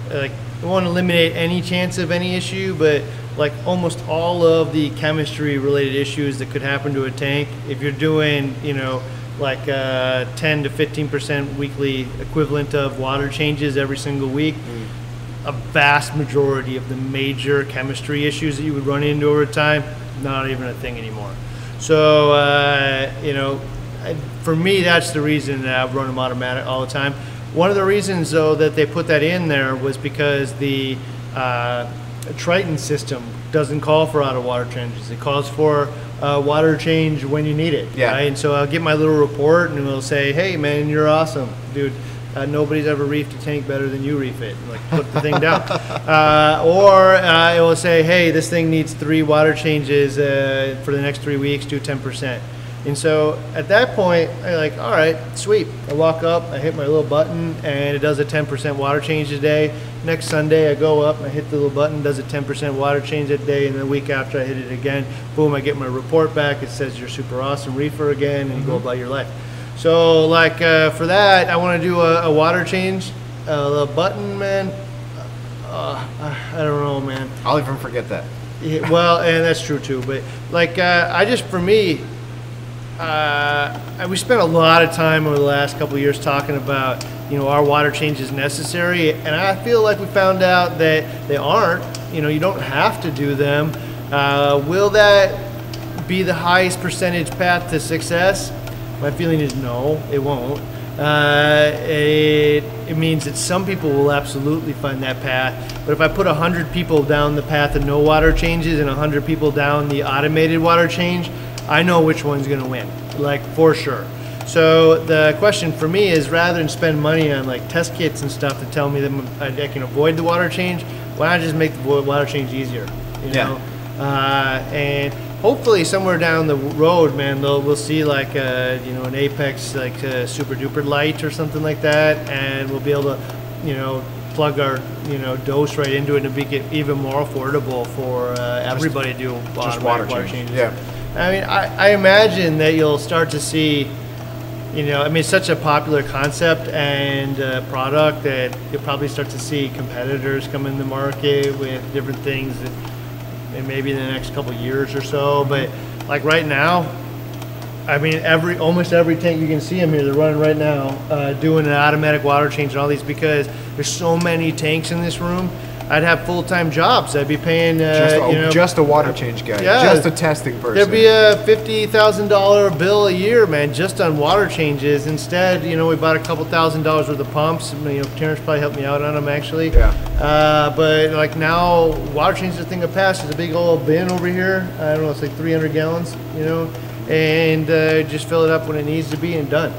Speaker 2: like I want to eliminate any chance of any issue, but like almost all of the chemistry related issues that could happen to a tank, if you're doing, you know, like uh, 10 to 15 percent weekly equivalent of water changes every single week, a vast majority of the major chemistry issues that you would run into over time, not even a thing anymore. So, uh, you know, I- for me, that's the reason that I run them automatic all the time. One of the reasons, though, that they put that in there was because the uh, Triton system doesn't call for auto water changes. It calls for uh, water change when you need it.
Speaker 1: Yeah.
Speaker 2: Right? And so I'll get my little report and it'll say, hey, man, you're awesome, dude. Uh, nobody's ever reefed a tank better than you reef it. And, like put the thing down. Uh, or uh, it will say, hey, this thing needs three water changes uh, for the next three weeks. Do 10%. And so at that point, I'm like, all right, sweet. I walk up, I hit my little button, and it does a 10% water change a day. Next Sunday, I go up, I hit the little button, does a 10% water change that day, and the week after, I hit it again. Boom, I get my report back. It says you're super awesome reefer again, and you go about your life. So, like uh, for that, I want to do a, a water change. Uh, the button, man. Uh, I don't know, man.
Speaker 1: I'll even forget that.
Speaker 2: Yeah, well, and that's true too. But like, uh, I just for me, uh, we spent a lot of time over the last couple of years talking about, you know, are water changes necessary? And I feel like we found out that they aren't. You know, you don't have to do them. Uh, will that be the highest percentage path to success? My feeling is no, it won't. Uh, it, it means that some people will absolutely find that path. But if I put 100 people down the path of no water changes and 100 people down the automated water change, I know which one's going to win, like for sure. So the question for me is rather than spend money on like test kits and stuff to tell me that I can avoid the water change, why not just make the water change easier? You know?
Speaker 1: Yeah.
Speaker 2: Uh, and hopefully somewhere down the road, man, they'll, we'll see like a, you know an Apex like a super duper light or something like that, and we'll be able to, you know, plug our you know dose right into it and make it even more affordable for uh, everybody to do
Speaker 1: just water
Speaker 2: water
Speaker 1: change.
Speaker 2: changes.
Speaker 1: Yeah.
Speaker 2: I mean, I, I imagine that you'll start to see, you know, I mean, it's such a popular concept and uh, product that you'll probably start to see competitors come in the market with different things that and maybe in the next couple years or so. But like right now, I mean, every almost every tank you can see them here, they're running right now, uh, doing an automatic water change and all these because there's so many tanks in this room. I'd have full time jobs. I'd be paying, uh,
Speaker 1: Just, a,
Speaker 2: you know,
Speaker 1: just a water change guy.
Speaker 2: Yeah.
Speaker 1: Just a testing person.
Speaker 2: There'd be a fifty thousand dollar bill a year, man, just on water changes. Instead, you know, we bought a couple thousand dollars worth of pumps. You know, Terrence probably helped me out on them actually.
Speaker 1: Yeah.
Speaker 2: Uh, but like now, water changes a thing of past. There's a big old bin over here. I don't know, it's like 300 gallons. You know, and uh, just fill it up when it needs to be and done.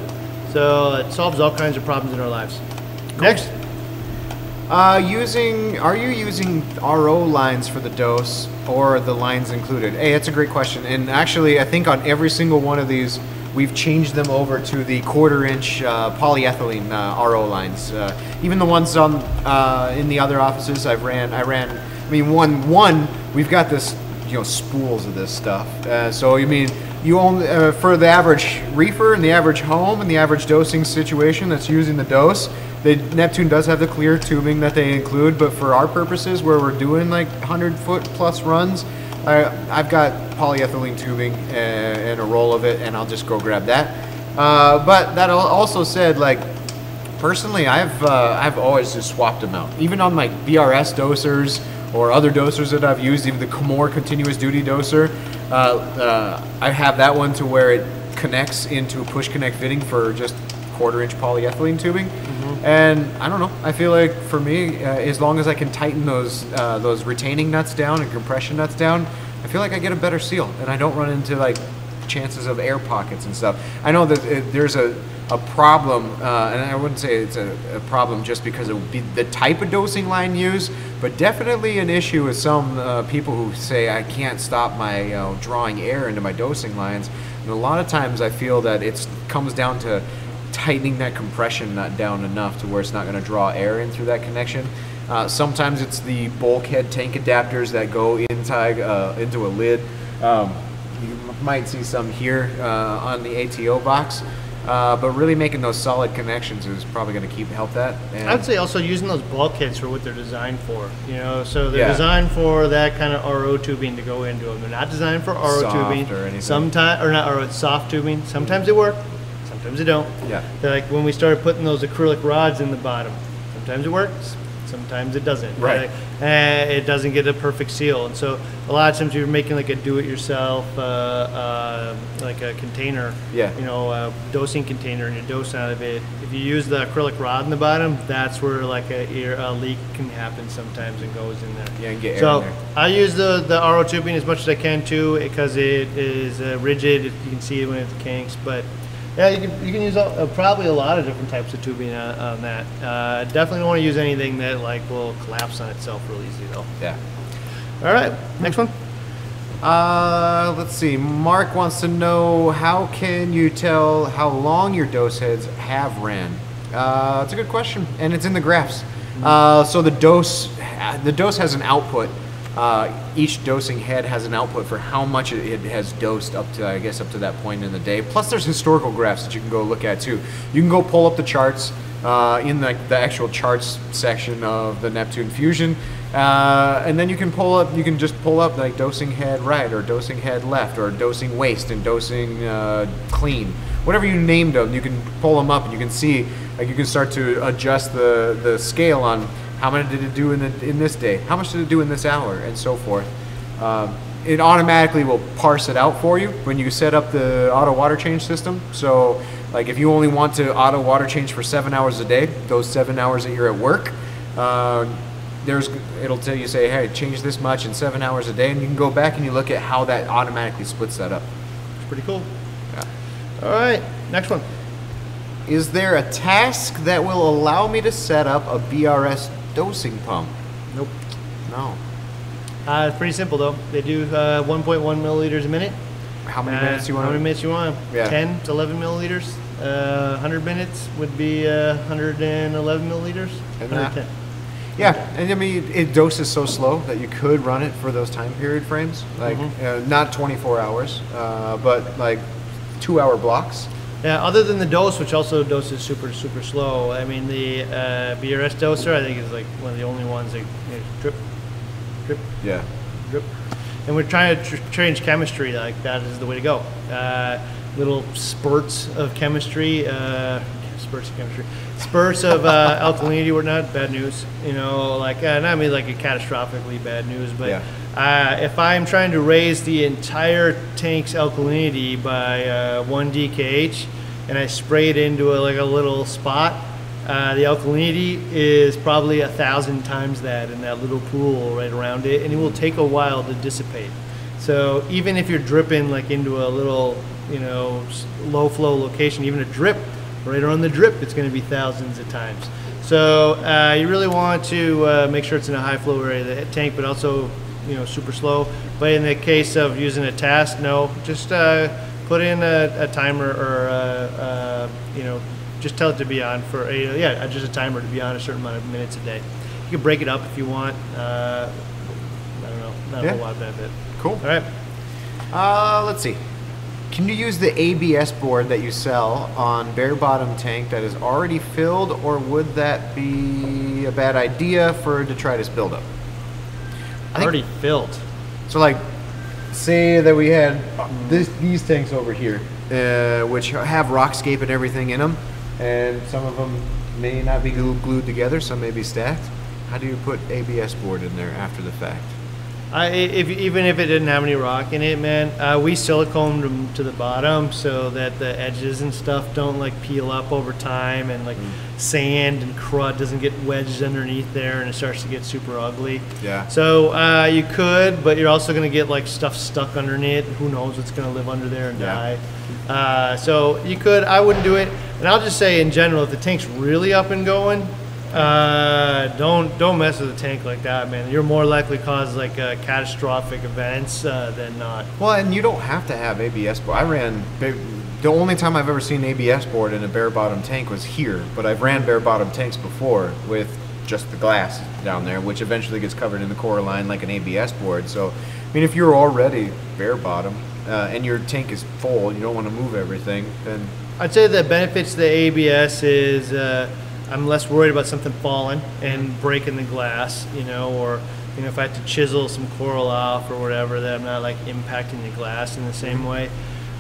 Speaker 2: So it solves all kinds of problems in our lives. Next.
Speaker 1: Uh, using are you using RO lines for the dose or the lines included? Hey, that's a great question. And actually, I think on every single one of these, we've changed them over to the quarter inch uh, polyethylene uh, RO lines. Uh, even the ones on uh, in the other offices, I've ran. I ran. I mean, one one we've got this you know spools of this stuff. Uh, so you mean you only uh, for the average reefer and the average home and the average dosing situation that's using the dose. The Neptune does have the clear tubing that they include, but for our purposes, where we're doing like 100 foot plus runs, I, I've got polyethylene tubing and, and a roll of it, and I'll just go grab that. Uh, but that also said, like personally, I've uh, I've always just swapped them out, even on my BRS dosers or other dosers that I've used, even the Kamoer continuous duty doser. Uh, uh, I have that one to where it connects into a push connect fitting for just quarter inch polyethylene tubing. And I don't know. I feel like for me, uh, as long as I can tighten those uh, those retaining nuts down and compression nuts down, I feel like I get a better seal, and I don't run into like chances of air pockets and stuff. I know that it, there's a, a problem, uh, and I wouldn't say it's a, a problem just because it would be the type of dosing line used, but definitely an issue with some uh, people who say I can't stop my you know, drawing air into my dosing lines. And a lot of times I feel that it comes down to tightening that compression not down enough to where it's not going to draw air in through that connection. Uh, sometimes it's the bulkhead tank adapters that go inside uh, into a lid. Um, you might see some here uh, on the ATO box, uh, but really making those solid connections is probably going to keep help that. And
Speaker 2: I'd say also using those bulkheads for what they're designed for. You know, so they're
Speaker 1: Yeah.
Speaker 2: designed for that kind of RO tubing to go into them. They're not designed for RO
Speaker 1: Soft
Speaker 2: tubing.
Speaker 1: or anything.
Speaker 2: Sometimes, or not RO, soft tubing. Sometimes they work, sometimes they don't.
Speaker 1: Yeah.
Speaker 2: They're like when we started putting those acrylic rods in the bottom. Sometimes it works, sometimes it doesn't.
Speaker 1: Right.
Speaker 2: Eh, it doesn't get a perfect seal, and so a lot of times you're making like a do-it-yourself, uh, uh, like a container.
Speaker 1: Yeah.
Speaker 2: You know, a dosing container, and you dose out of it. If you use the acrylic rod in the bottom, that's where like a, ear, a leak can happen sometimes and goes in there.
Speaker 1: Yeah, and get air
Speaker 2: so. I use the the RO tubing as much as I can too, because it is uh, rigid. You can see it when it kinks, but. Yeah, you can, you can use uh, probably a lot of different types of tubing on, on that. Uh, definitely don't want to use anything that like will collapse on itself real easy though.
Speaker 1: yeah.
Speaker 2: All right, next one.
Speaker 1: Uh, let's see. Mark wants to know how can you tell how long your dose heads have ran? Uh, it's a good question, and it's in the graphs. Uh, so the dose, the dose has an output. Uh, each dosing head has an output for how much it, has dosed up to, I guess, up to that point in the day. Plus, there's historical graphs that you can go look at too. You can go pull up the charts uh, in the, the actual charts section of the Neptune Fusion Uh, and then you can pull up. You can just pull up like dosing head right or dosing head left or dosing waste and dosing uh, clean, whatever you named them. You can pull them up and you can see. Like you can start to adjust the the scale on how much did it do in the, in this day, how much did it do in this hour, and so forth. Um, it automatically will parse it out for you when you set up the auto water change system. So, like if you only want to auto water change for seven hours a day, those seven hours that you're at work, uh, there's it'll tell you say, hey, change this much in seven hours a day, and you can go back and you look at how that automatically splits that up.
Speaker 2: It's pretty cool.
Speaker 1: Yeah.
Speaker 2: All right, next one.
Speaker 1: Is there a task that will allow me to set up a BRS dosing pump?
Speaker 2: Nope.
Speaker 1: No.
Speaker 2: Uh, it's pretty simple though. They do uh, 1.1 milliliters a minute.
Speaker 1: How many
Speaker 2: Uh,
Speaker 1: minutes you want?
Speaker 2: How many minutes you want?
Speaker 1: Yeah.
Speaker 2: 10 to 11 milliliters. Uh, 100 minutes would be uh, 111 milliliters.
Speaker 1: And that-
Speaker 2: 110.
Speaker 1: Yeah, and I mean it doses so slow that you could run it for those time period frames, like
Speaker 2: Mm-hmm.
Speaker 1: uh, not 24 hours, uh, but like two-hour blocks.
Speaker 2: Yeah, other than the dose, which also doses super, super slow. I mean, the uh, BRS doser, I think, is like one of the only ones that you know, drip, drip,
Speaker 1: Yeah.
Speaker 2: drip. And we're trying to tr- change chemistry. Like that is the way to go. Uh, little spurts of chemistry, uh, spurts of chemistry, spurts of uh, alkalinity were not bad news. You know, like uh, not mean like a catastrophically bad news, but
Speaker 1: Yeah.
Speaker 2: uh, if I'm trying to raise the entire tank's alkalinity by uh, one DKH, and I spray it into a, like a little spot, uh, the alkalinity is probably a thousand times that in that little pool right around it, and it will take a while to dissipate. So even if you're dripping like into a little, you know, low flow location, even a drip, right around the drip, it's going to be thousands of times. So uh, you really want to uh, make sure it's in a high flow area of the tank, but also, you know, super slow. But in the case of using a task, no, just uh, put in a, a timer or, uh, uh, you know, just tell it to be on for a, yeah, just a timer to be on a certain amount of minutes a day. You can break it up if you want. Uh, I don't know, not a whole lot of benefit.
Speaker 1: Cool.
Speaker 2: All right.
Speaker 1: Uh, let's see. Can you use the ABS board that you sell on bare bottom tank that is already filled, or would that be a bad idea for detritus buildup? I
Speaker 2: Already filled.
Speaker 1: So, like, say that we had this, these tanks over here, uh, which have rockscape and everything in them, and some of them may not be glued together, some may be stacked. How do you put ABS board in there after the fact?
Speaker 2: I, if, even if it didn't have any rock in it, man, uh, we siliconed them to the bottom so that the edges and stuff don't like peel up over time and like sand and crud doesn't get wedged underneath there and it starts to get super ugly.
Speaker 1: Yeah.
Speaker 2: So uh, you could, but you're also going to get like stuff stuck underneath. Who knows what's going to live under there and
Speaker 1: Yeah.
Speaker 2: die. Uh, so you could, I wouldn't do it. And I'll just say in general, if the tank's really up and going, uh, don't don't mess with a tank like that, man. You're more likely to cause like uh, catastrophic events uh, than not.
Speaker 1: Well, and you don't have to have ABS board. I ran the only time I've ever seen ABS board in a bare bottom tank was here, but I've ran bare bottom tanks before with just the glass down there, which eventually gets covered in the Coraline like an ABS board. So, I mean, if you're already bare bottom uh, and your tank is full, and you don't want to move everything, then
Speaker 2: I'd say the benefits to the ABS is uh, I'm less worried about something falling and breaking the glass, you know, or you know if I had to chisel some coral off or whatever, that I'm not like impacting the glass in the same way.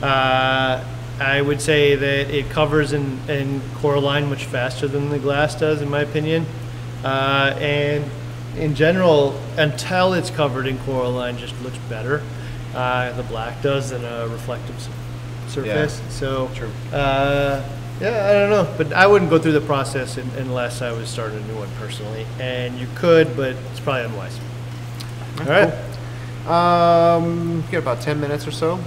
Speaker 2: Uh, I would say that it covers in, in Coraline much faster than the glass does, in my opinion. Uh, and in general, until it's covered in Coraline, just looks better. Uh, the black does than a reflective surface. So,
Speaker 1: True.
Speaker 2: Yeah, I don't know, but I wouldn't go through the process un- unless I was starting a new one personally. And you could, but it's probably unwise. All right.
Speaker 1: Um, get about 10 minutes or so.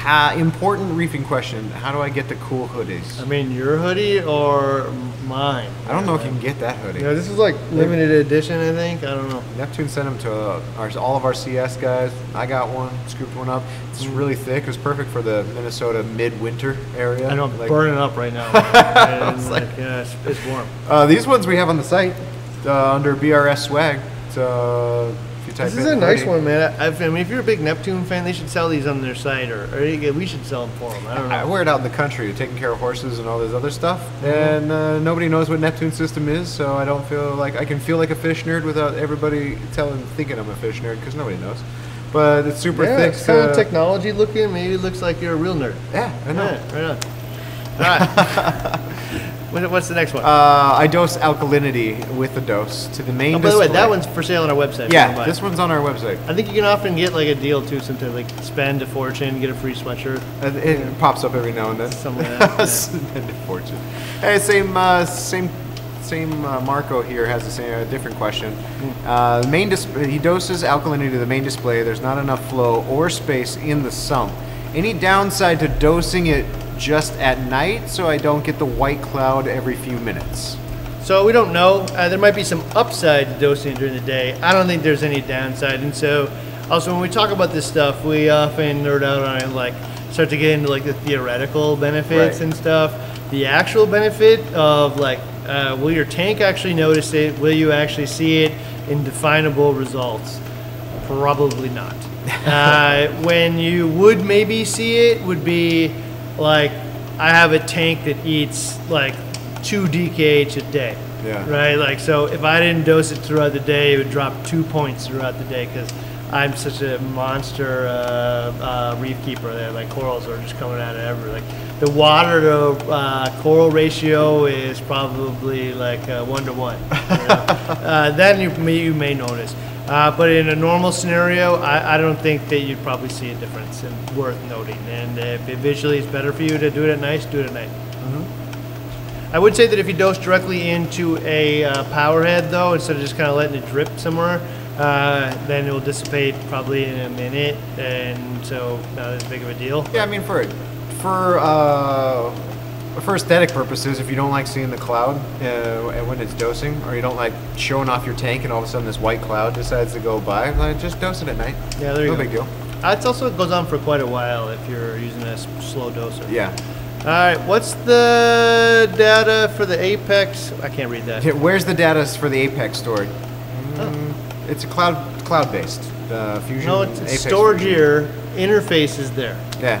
Speaker 1: Ha, important reefing question. How do I get the cool hoodies?
Speaker 2: I mean, your hoodie or mine?
Speaker 1: I don't know if you can get that hoodie.
Speaker 2: Yeah, this is like limited edition, I think. I don't know.
Speaker 1: Neptune sent them to uh, our, all of our CS guys. I got one, scooped one up. It's really thick. It was perfect for the Minnesota midwinter area.
Speaker 2: I know I'm
Speaker 1: Like,
Speaker 2: burning up right now. and,
Speaker 1: was
Speaker 2: like,
Speaker 1: like-
Speaker 2: yeah, it's, it's warm.
Speaker 1: Uh, these ones we have on the site uh, under BRS swag. If you type.
Speaker 2: This is a nice one, man. I, I mean, if you're a big Neptune fan, they should sell these on their site, or, or we should sell them for them. I don't know.
Speaker 1: I wear it out in the country, taking care of horses and all this other stuff,
Speaker 2: Mm-hmm.
Speaker 1: and uh, nobody knows what Neptune system is, so I don't feel like I can feel like a fish nerd without everybody telling, thinking I'm a fish nerd because nobody knows. But it's super
Speaker 2: Yeah,
Speaker 1: thick.
Speaker 2: it's kind
Speaker 1: uh,
Speaker 2: of technology looking. Maybe it looks like you're a real nerd.
Speaker 1: Yeah, I know.
Speaker 2: Yeah, right on. All right. What- What's the next one?
Speaker 1: Uh, I dose alkalinity with the dose to the main
Speaker 2: oh, by the way, that one's for sale on our website. if you wanna buy
Speaker 1: Yeah, this one's on our website.
Speaker 2: I think you can often get like a deal too, sometimes like spend a fortune, get a free sweatshirt,
Speaker 1: Uh, It pops up every now and then.
Speaker 2: something like that. yeah.
Speaker 1: Spend a fortune. Hey, same, uh, same, same. Uh, Marco here has the same, uh, different question. Uh, main dis- he doses alkalinity to the main display. There's not enough flow or space in the sump. Any downside to dosing it just at night, so I don't get the white cloud every few minutes?
Speaker 2: So we don't know. Uh, there might be some upside to dosing during the day. I don't think there's any downside. And so, also when we talk about this stuff, we often nerd out on it, like start to get into like the theoretical benefits
Speaker 1: Right.
Speaker 2: and stuff. The actual benefit of like, uh, will your tank actually notice it? Will you actually see it in definable results? Probably not. uh, when you would maybe see it would be like I have a tank that eats like two DKH a day.
Speaker 1: Yeah.
Speaker 2: Right. Like so, if I didn't dose it throughout the day, it would drop two points throughout the day because I'm such a monster uh, uh, reef keeper. There, like corals are just coming out of everywhere. Like the water to uh, coral ratio is probably like uh, one to one. you know? uh, then you may, you may notice. Uh, but in a normal scenario, I, I don't think that you'd probably see a difference and worth noting. And if it visually is better for you to do it at night, do it at night. I would say that if you dose directly into a uh, power head, though, instead of just kind of letting it drip somewhere, uh, then it will dissipate probably in a minute, and so not as big of a deal.
Speaker 1: Yeah, I mean for for uh, for aesthetic purposes, if you don't like seeing the cloud uh, when it's dosing, or you don't like showing off your tank, and all of a sudden this white cloud decides to go by, like, just dose it at night.
Speaker 2: Yeah, there you
Speaker 1: no
Speaker 2: go.
Speaker 1: No big deal.
Speaker 2: Uh, it also goes on for quite a while if you're using a slow doser.
Speaker 1: Yeah.
Speaker 2: All right, what's the data for the Apex? I can't read that.
Speaker 1: Yeah, Where's the data for the Apex stored?
Speaker 2: Oh.
Speaker 1: Mm, It's a cloud cloud based uh, fusion.
Speaker 2: No, it's,
Speaker 1: Apex
Speaker 2: storage here. Interface is there.
Speaker 1: Yeah.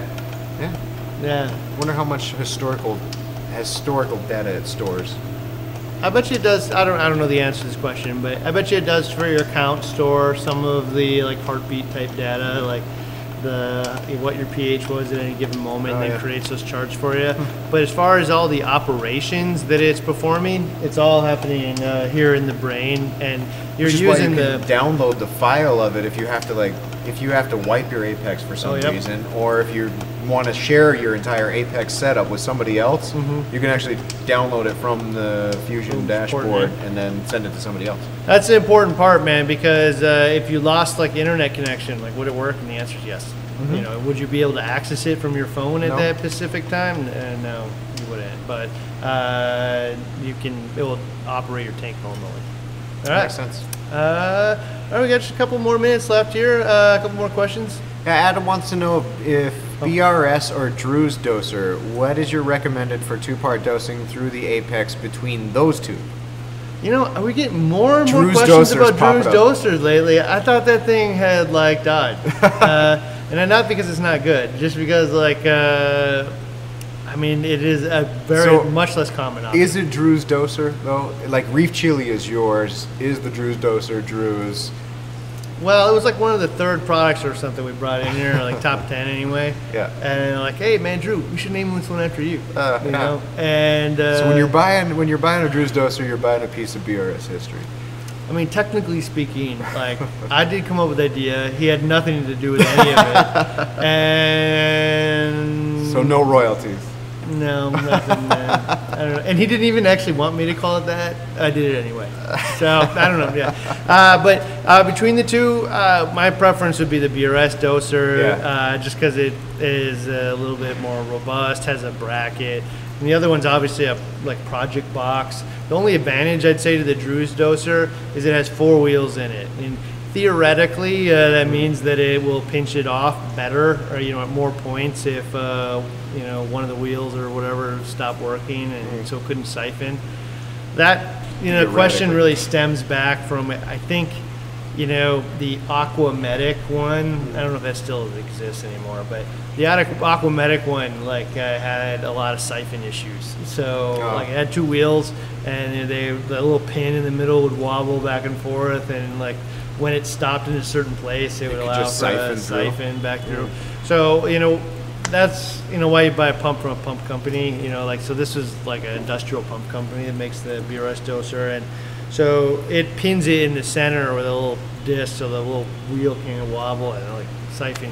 Speaker 1: Yeah.
Speaker 2: Yeah.
Speaker 1: Wonder how much historical historical data it stores.
Speaker 2: I bet you it does. I don't. I don't know the answer to this question, but I bet you it does for your account store some of the like heartbeat type data, like the what your pH was at any given moment,
Speaker 1: Oh,
Speaker 2: and then
Speaker 1: yeah.
Speaker 2: Creates those charts for you. but as far as all the operations that it's performing, it's all happening uh, here in the brain, and you're
Speaker 1: Which is why
Speaker 2: using
Speaker 1: you
Speaker 2: the.
Speaker 1: download the file of it if you have to like if you have to wipe your Apex for some
Speaker 2: Oh, yep.
Speaker 1: reason, or if you want to share your entire Apex setup with somebody else,
Speaker 2: Mhm.
Speaker 1: you can actually download it from the Fusion
Speaker 2: Boom,
Speaker 1: dashboard
Speaker 2: support,
Speaker 1: and then send it to somebody else.
Speaker 2: That's the important part, man, because uh, if you lost like internet connection, like would it work? And the answer is yes. You know, would you be able to access it from your phone at
Speaker 1: Mm-hmm. No.
Speaker 2: that specific time? Uh, no, you wouldn't. But uh, you can. It will operate your tank normally. All right.
Speaker 1: Makes sense.
Speaker 2: Uh, all right, we got just a couple more minutes left here. Uh, a couple more questions.
Speaker 1: Yeah, Adam wants to know if
Speaker 2: Oh.
Speaker 1: BRS or Drew's doser, what is your recommended for two-part dosing through the Apex between those two?
Speaker 2: You know, are we getting more and more
Speaker 1: Drew's
Speaker 2: questions about Drew's dosers lately? I thought that thing had like died, uh, and not because it's not good, just because like, uh, I mean, it is a very
Speaker 1: So,
Speaker 2: much less common. option.
Speaker 1: Is it Drew's doser though? Like Reef Chili is yours. Is the Drew's doser Drew's?
Speaker 2: Well, it was like one of the third products or something we brought in here, like top ten anyway.
Speaker 1: Yeah.
Speaker 2: And like, hey man, Drew, we should name this one after you.
Speaker 1: Uh,
Speaker 2: you
Speaker 1: yeah.
Speaker 2: know. And uh,
Speaker 1: So when you're buying when you're buying a Drew's doser, you're buying a piece of BRS history.
Speaker 2: I mean, technically speaking, like I did come up with the idea. He had nothing to do with any of it, and
Speaker 1: So no royalties.
Speaker 2: No, nothing. Man. I don't know. And he didn't even actually want me to call it that. I did it anyway. So I don't know. Yeah, uh, but uh, between the two, uh, my preference would be the BRS doser,
Speaker 1: Yeah.
Speaker 2: uh, just because it is a little bit more robust, has a bracket. And the other one's obviously a like project box. The only advantage I'd say to the Drew's doser is it has four wheels in it. And theoretically, uh, that means that it will pinch it off better, or you know, at more points if uh, you know one of the wheels or whatever stopped working, and so it couldn't siphon. That you know, the question really stems back from I think you know, the Aqua Medic one. I don't know if that still exists anymore, but the Aqu- Aqua Medic one like uh, had a lot of siphon issues. So
Speaker 1: Oh.
Speaker 2: like it had two wheels, and they the little pin in the middle would wobble back and forth, and like when it stopped in a certain place, it would allow
Speaker 1: just
Speaker 2: for a
Speaker 1: siphon through.
Speaker 2: siphon back through. So you know. That's you know why you buy a pump from a pump company. You know, like so. This is like an industrial pump company that makes the BRS doser, and so it pins it in the center with a little disc, so the little wheel can wobble and like siphon.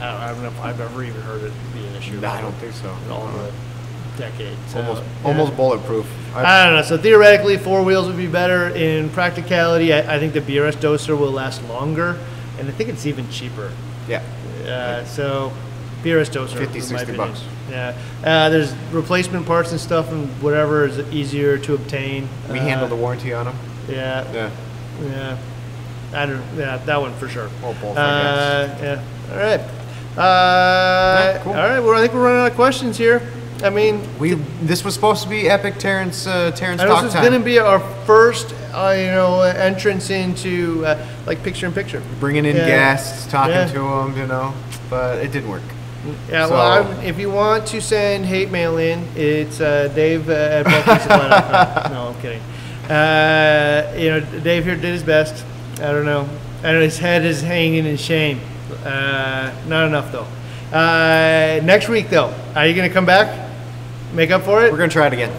Speaker 2: I don't, I don't know if I've ever even heard it be an issue.
Speaker 1: No, I don't think so.
Speaker 2: all the decades. So,
Speaker 1: Almost,
Speaker 2: yeah.
Speaker 1: almost bulletproof. I,
Speaker 2: I don't know. So theoretically, four wheels would be better. In practicality, I, I think the BRS doser will last longer, and I think it's even cheaper.
Speaker 1: yeah.
Speaker 2: Uh, so BRS doser,
Speaker 1: 50, 60 bucks.
Speaker 2: Yeah. Uh, there's replacement parts and stuff, and whatever is easier to obtain.
Speaker 1: We
Speaker 2: Uh,
Speaker 1: handle the warranty on them.
Speaker 2: Yeah.
Speaker 1: Yeah.
Speaker 2: Yeah. I don't. Yeah, that one for sure.
Speaker 1: Or both, I
Speaker 2: Uh, yeah. All right. Uh,
Speaker 1: cool.
Speaker 2: All right. Well, I think we're running out of questions here. I mean,
Speaker 1: We this was supposed to be epic Terrence uh, Terrence talk
Speaker 2: this is
Speaker 1: time.
Speaker 2: going to be our first, uh, you know, entrance into uh, like picture in picture.
Speaker 1: bringing in
Speaker 2: Yeah.
Speaker 1: guests, talking
Speaker 2: Yeah.
Speaker 1: to them, you know, but it didn't work.
Speaker 2: Yeah,
Speaker 1: So-
Speaker 2: well, I, if you want to send hate mail in, it's uh, Dave uh, at no, I'm kidding. Uh, you know, Dave here did his best. I don't know. I know his head is hanging in shame. Uh, not enough though. Uh, next week though, are you going to come back? Make up for it?
Speaker 1: We're gonna try it again.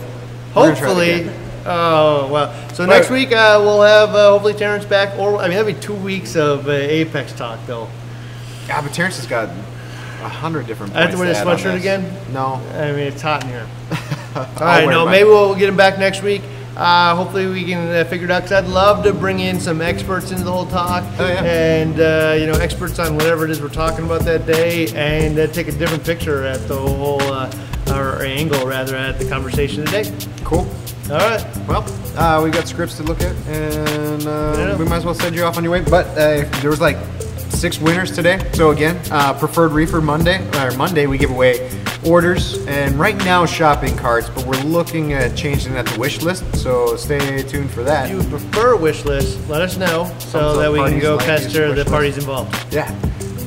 Speaker 1: We're gonna try it
Speaker 2: Hopefully.
Speaker 1: again.
Speaker 2: Oh well. So
Speaker 1: Right.
Speaker 2: next week uh, we'll have uh, hopefully Terrence back, or I mean that'll be two weeks of uh, Apex talk though.
Speaker 1: Yeah, but Terrence has got a hundred different.
Speaker 2: I have to
Speaker 1: points
Speaker 2: wear
Speaker 1: add on
Speaker 2: sweatshirt
Speaker 1: this.
Speaker 2: again?
Speaker 1: No.
Speaker 2: I mean, it's hot in here. All right, no, maybe we'll get him back next week. Uh, hopefully, we can uh, figure it out because I'd love to bring in some experts into the whole talk
Speaker 1: Oh, yeah.
Speaker 2: and uh, you know experts on whatever it is we're talking about that day, and uh, take a different picture at the whole uh, or angle rather at the conversation today.
Speaker 1: Cool.
Speaker 2: All right,
Speaker 1: Well, uh, we got scripts to look at, and uh,
Speaker 2: Yeah.
Speaker 1: we might as well send you off on your way. But uh, there was like six winners today. So again, uh, preferred reefer Monday or Monday we give away orders, and right now shopping carts. But we're looking at changing that to wish list. So stay tuned for that.
Speaker 2: if you prefer wish list, let us know so that we can go pester the parties involved.
Speaker 1: Yeah.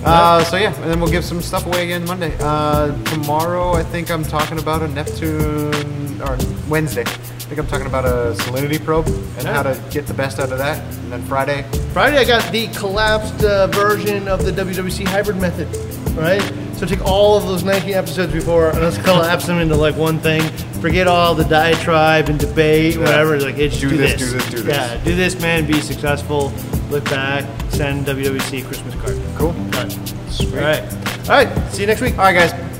Speaker 1: Uh, so yeah, and then we'll give some stuff away again Monday. Uh, tomorrow, I think I'm talking about a Neptune, or Wednesday. I think I'm talking about a salinity probe and how to get the best out of that. And then Friday,
Speaker 2: Friday, I got the collapsed uh, version of the WWC hybrid method, right? So take all of those 19 episodes before and let's collapse them into like one thing. Forget all the diatribe and debate, whatever. Like, hey, just
Speaker 1: Do
Speaker 2: do,
Speaker 1: this, do this, do this.
Speaker 2: Yeah, do this, man. Be successful. Look back. Send WWC a Christmas card. Done.
Speaker 1: Sweet.
Speaker 2: All right. All right. See you next week.
Speaker 1: All right, guys.